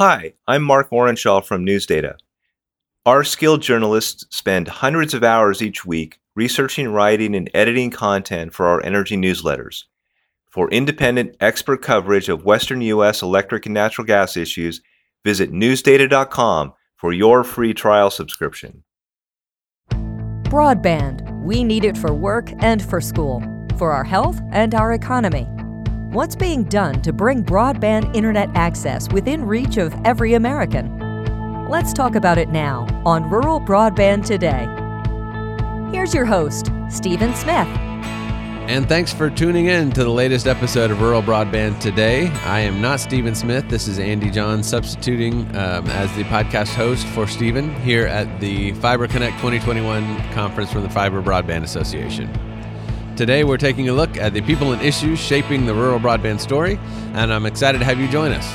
Hi, I'm Mark Ohrenschall from NewsData. Our skilled journalists spend hundreds of hours each week researching, writing, and editing content for our energy newsletters. For independent, expert coverage of Western U.S. electric and natural gas issues, visit newsdata.com for your free trial subscription. Broadband. We need it for work and for school, for our health and our economy. What's being done to bring broadband internet access within reach of every American? Let's talk about it now on Rural Broadband Today. Here's your host, Stephen Smith. And thanks for tuning in to the latest episode of Rural Broadband Today. I am not Stephen Smith. This is Andy Johns substituting um, as the podcast host for Stephen here at the Fiber Connect 2021 conference from the Fiber Broadband Association. Today, we're taking a look at the people and issues shaping the rural broadband story, and I'm excited to have you join us.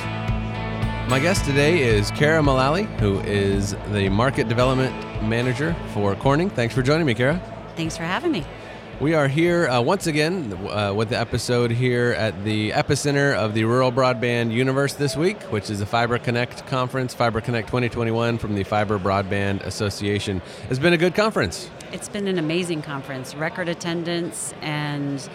My guest today is Kara Mullally, who is the Market Development Manager for Corning. Thanks for joining me, Kara. Thanks for having me. We are here uh, once again uh, with the episode here at the epicenter of the rural broadband universe this week, which is the Fiber Connect conference, Fiber Connect 2021 from the Fiber Broadband Association. It's been a good conference. It's been an amazing conference, record attendance, and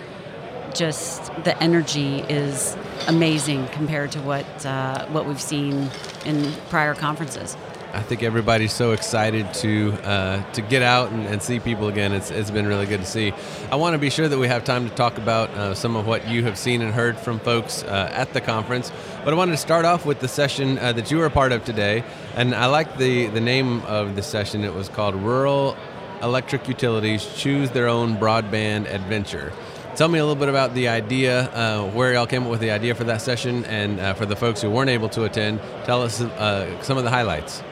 just the energy is amazing compared to what uh, what we've seen in prior conferences. I think everybody's so excited to uh, to get out and, and, see people again. It's, it's been really good to see. I want to be sure that we have time to talk about uh, some of what you have seen and heard from folks uh, at the conference. But I wanted to start off with the session uh, that you were a part of today, and I like the the name of the session. It was called Rural Electric Utilities Choose Their Own Broadband Adventure. Tell me a little bit about the idea, uh, where y'all came up with the idea for that session, and uh, for the folks who weren't able to attend, tell us some of the highlights.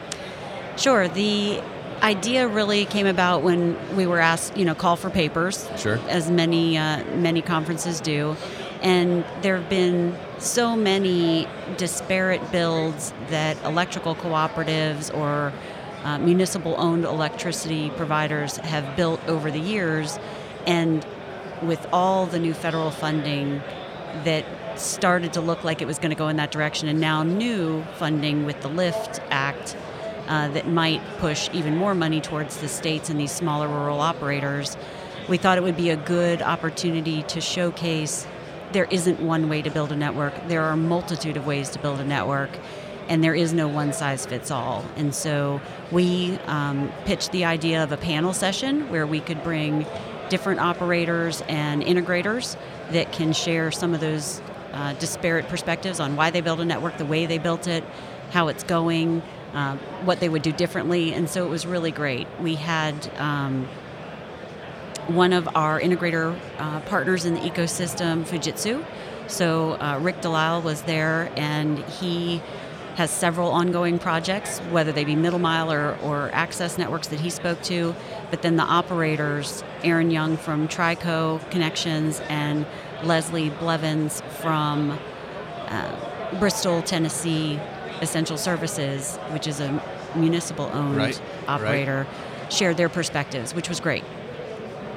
Sure. The idea really came about when we were asked, you know, call for papers. Sure. As many uh, many conferences do, and there have been so many disparate builds that electrical cooperatives or uh, municipal-owned electricity providers have built over the years, and with all the new federal funding that started to look like it was going to go in that direction, and now new funding with the LIFT Act uh, that might push even more money towards the states and these smaller rural operators. We thought it would be a good opportunity to showcase there isn't one way to build a network. There are a multitude of ways to build a network, and there is no one size fits all. And so we um, pitched the idea of a panel session where we could bring different operators and integrators that can share some of those uh, disparate perspectives on why they built a network, the way they built it, how it's going, uh, what they would do differently, and so it was really great. We had um, one of our integrator uh, partners in the ecosystem, Fujitsu. So uh, Rick Delisle was there, and he has several ongoing projects, whether they be middle mile or, or access networks that he spoke to. But then the operators, Aaron Young from Trico Connections and Leslie Blevins from uh, Bristol, Tennessee Essential Services, which is a municipal owned right, operator, right. shared their perspectives, which was great.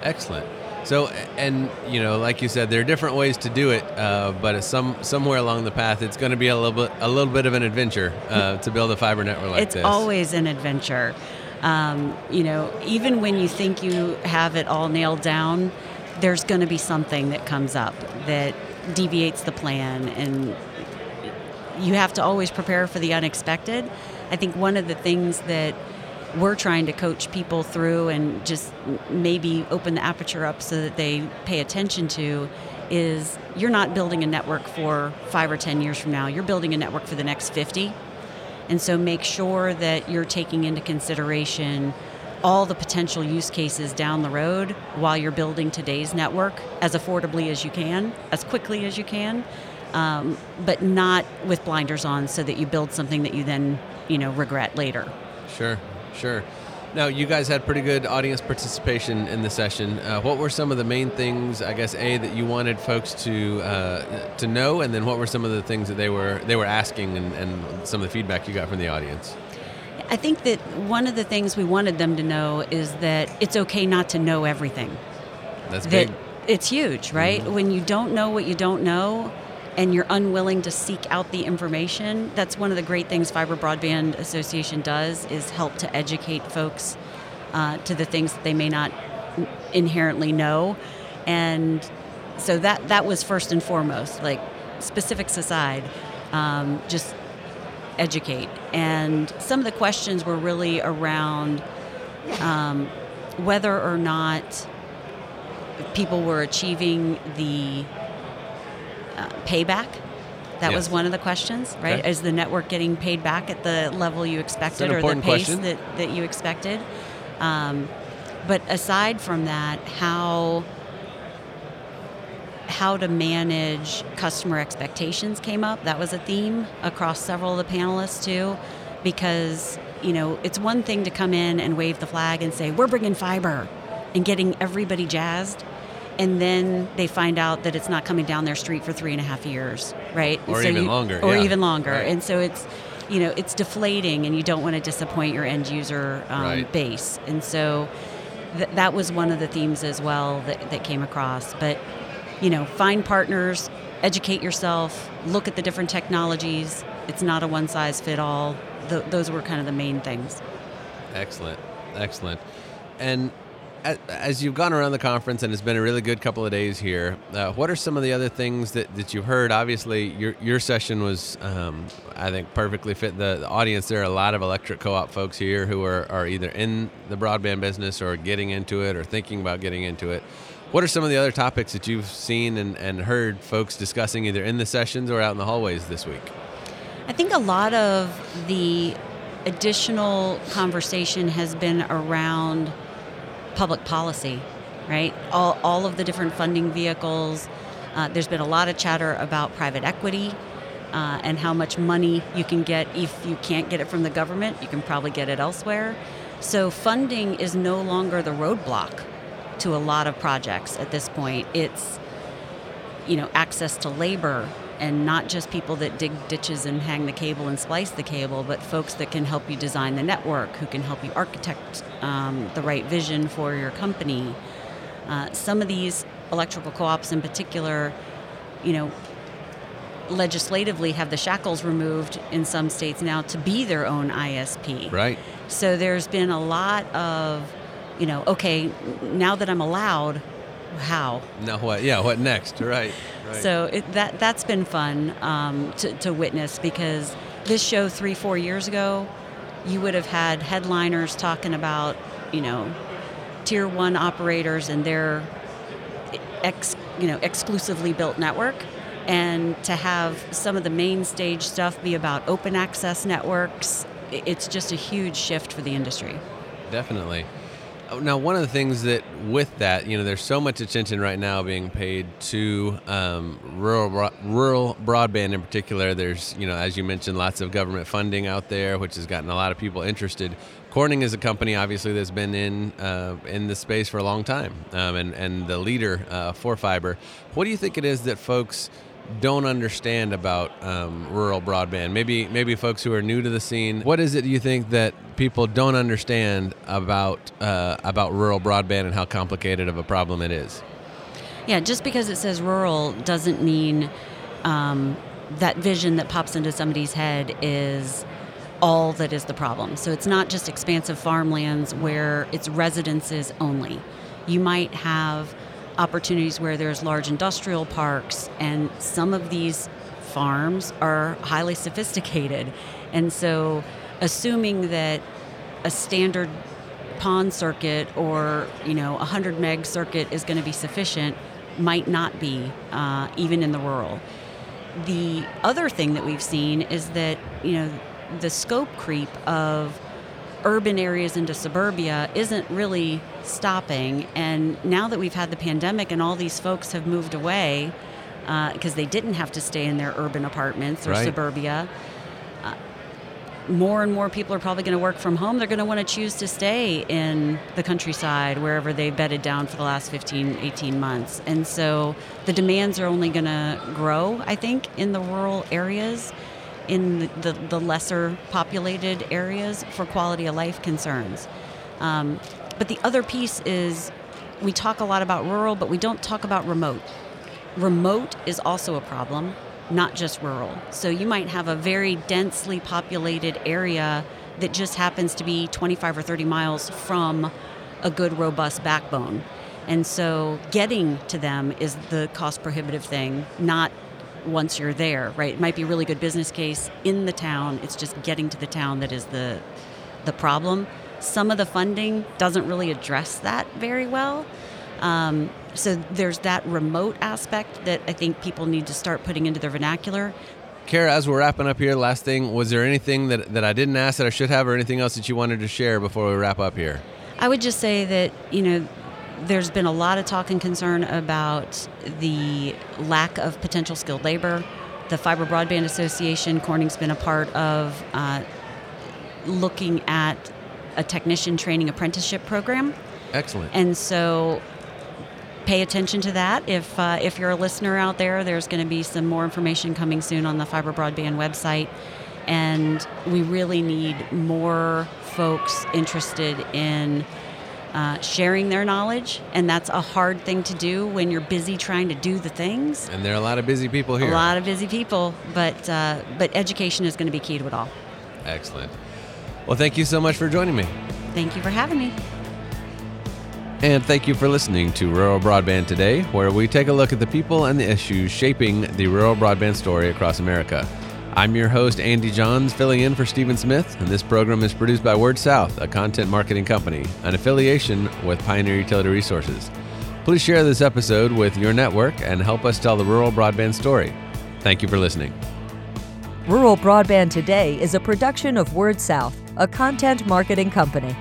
Excellent. So, and you know, like you said, there are different ways to do it, uh, but some somewhere along the path, it's going to be a little bit a little bit of an adventure uh, to build a fiber network like it's this. It's always an adventure. Um, you know, even when you think you have it all nailed down, there's going to be something that comes up that deviates the plan and you have to always prepare for the unexpected. I think one of the things that we're trying to coach people through and just maybe open the aperture up so that they pay attention to is you're not building a network for five or ten years from now, you're building a network for the next 50. And so make sure that you're taking into consideration all the potential use cases down the road while you're building today's network as affordably as you can, as quickly as you can, um, but not with blinders on, so that you build something that you then you know regret later. Sure, sure. Now, you guys had pretty good audience participation in the session. Uh, what were some of the main things, I guess, a that you wanted folks to uh, to know, and then what were some of the things that they were they were asking, and, and some of the feedback you got from the audience? I think that one of the things we wanted them to know is that it's okay not to know everything. That's that big. It's huge, right? Mm-hmm. When you don't know what you don't know, and you're unwilling to seek out the information, that's one of the great things Fiber Broadband Association does is help to educate folks uh, to the things that they may not inherently know. And so that that was first and foremost, like specifics aside, um, just educate. And some of the questions were really around um, whether or not people were achieving the uh, payback. That Yes. was one of the questions, right? Okay. Is the network getting paid back at the level you expected or the pace question. that, that you expected? Um, but aside from that, how how to manage customer expectations came up. That was a theme across several of the panelists too, because you know it's one thing to come in and wave the flag and say we're bringing fiber, and getting everybody jazzed, and then they find out that it's not coming down their street for three and a half years, right? Or so even you- longer, or yeah. even longer, Right. and so it's you know it's deflating, and you don't want to disappoint your end user um, Right. base, and so th- that was one of the themes as well that, that came across. But you know, find partners, educate yourself, look at the different technologies. It's not a one size fit all. Th- those were kind of the main things. Excellent, excellent. And as you've gone around the conference, and it's been a really good couple of days here, uh, what are some of the other things that, that you've heard? Obviously, your your session was, um, I think, perfectly fit the, the audience. There are a lot of electric co-op folks here who are, are either in the broadband business or getting into it or thinking about getting into it. What are some of the other topics that you've seen and, and heard folks discussing either in the sessions or out in the hallways this week? I think a lot of the additional conversation has been around public policy, right? All, all of the different funding vehicles. Uh, there's been a lot of chatter about private equity uh, and how much money you can get if you can't get it from the government. You can probably get it elsewhere. So funding is no longer the roadblock to a lot of projects at this point. It's you know access to labor and not just people that dig ditches and hang the cable and splice the cable, but folks that can help you design the network, who can help you architect um, the right vision for your company. Uh, some of these electrical co-ops, in particular, you know, legislatively have the shackles removed in some states now to be their own ISP. Right. So there's been a lot of, you know, okay, now that I'm allowed, how? Now what? Yeah. What next? Right. right. So it, that that's been fun um, to, to witness because this show three four years ago, you would have had headliners talking about you know tier one operators and their ex you know exclusively built network, and to have some of the main stage stuff be about open access networks, it's just a huge shift for the industry. Definitely. Now, one of the things that with that, you know, there's so much attention right now being paid to um, rural rural broadband in particular. There's, you know, as you mentioned, lots of government funding out there, which has gotten a lot of people interested. Corning is a company, obviously, that's been in uh, in the space for a long time, um, and and the leader uh, for fiber. What do you think it is that folks don't understand about um, rural broadband? Maybe maybe folks who are new to the scene. What is it do you think that people don't understand about uh, about rural broadband and how complicated of a problem it is? Yeah, just because it says rural doesn't mean um, that vision that pops into somebody's head is all that is the problem. So it's not just expansive farmlands where it's residences only. You might have opportunities where there's large industrial parks, and some of these farms are highly sophisticated. And so, assuming that a standard PON circuit or you know a 100 meg circuit is going to be sufficient might not be uh, even in the rural the other thing that we've seen is that you know the scope creep of urban areas into suburbia isn't really stopping and now that we've had the pandemic and all these folks have moved away because they didn't have to stay in their urban apartments or Right. suburbia uh, more and more people are probably going to work from home. They're going to want to choose to stay in the countryside, wherever they've bedded down for the last 15, 18 months. And so the demands are only going to grow, I think, in the rural areas, in the, the, the lesser populated areas for quality of life concerns. Um, but the other piece is we talk a lot about rural, but we don't talk about remote. Remote is also a problem not just rural. So you might have a very densely populated area that just happens to be 25 or 30 miles from a good, robust backbone. And so getting to them is the cost prohibitive thing, not once you're there, right? It might be a really good business case in the town. It's just getting to the town that is the the problem. Some of the funding doesn't really address that very well. Um, so there's that remote aspect that I think people need to start putting into their vernacular. Kara, as we're wrapping up here, last thing, was there anything that, that I didn't ask that I should have, or anything else that you wanted to share before we wrap up here? I would just say that, you know, there's been a lot of talk and concern about the lack of potential skilled labor. The Fiber Broadband Association, Corning's been a part of uh, looking at a technician training apprenticeship program. Excellent. And so pay attention to that. If, uh, if you're a listener out there, there's going to be some more information coming soon on the Fiber Broadband website. And we really need more folks interested in uh, sharing their knowledge, and that's a hard thing to do when you're busy trying to do the things. And there are a lot of busy people here. A lot of busy people, but uh, but education is going to be key to it all. Excellent. Well, thank you so much for joining me. Thank you for having me. And thank you for listening to Rural Broadband Today, where we take a look at the people and the issues shaping the rural broadband story across America. I'm your host, Andy Johns, filling in for Stephen Smith, and this program is produced by WordSouth, a content marketing company, an affiliation with Pioneer Utility Resources. Please share this episode with your network and help us tell the rural broadband story. Thank you for listening. Rural Broadband Today is a production of WordSouth, a content marketing company.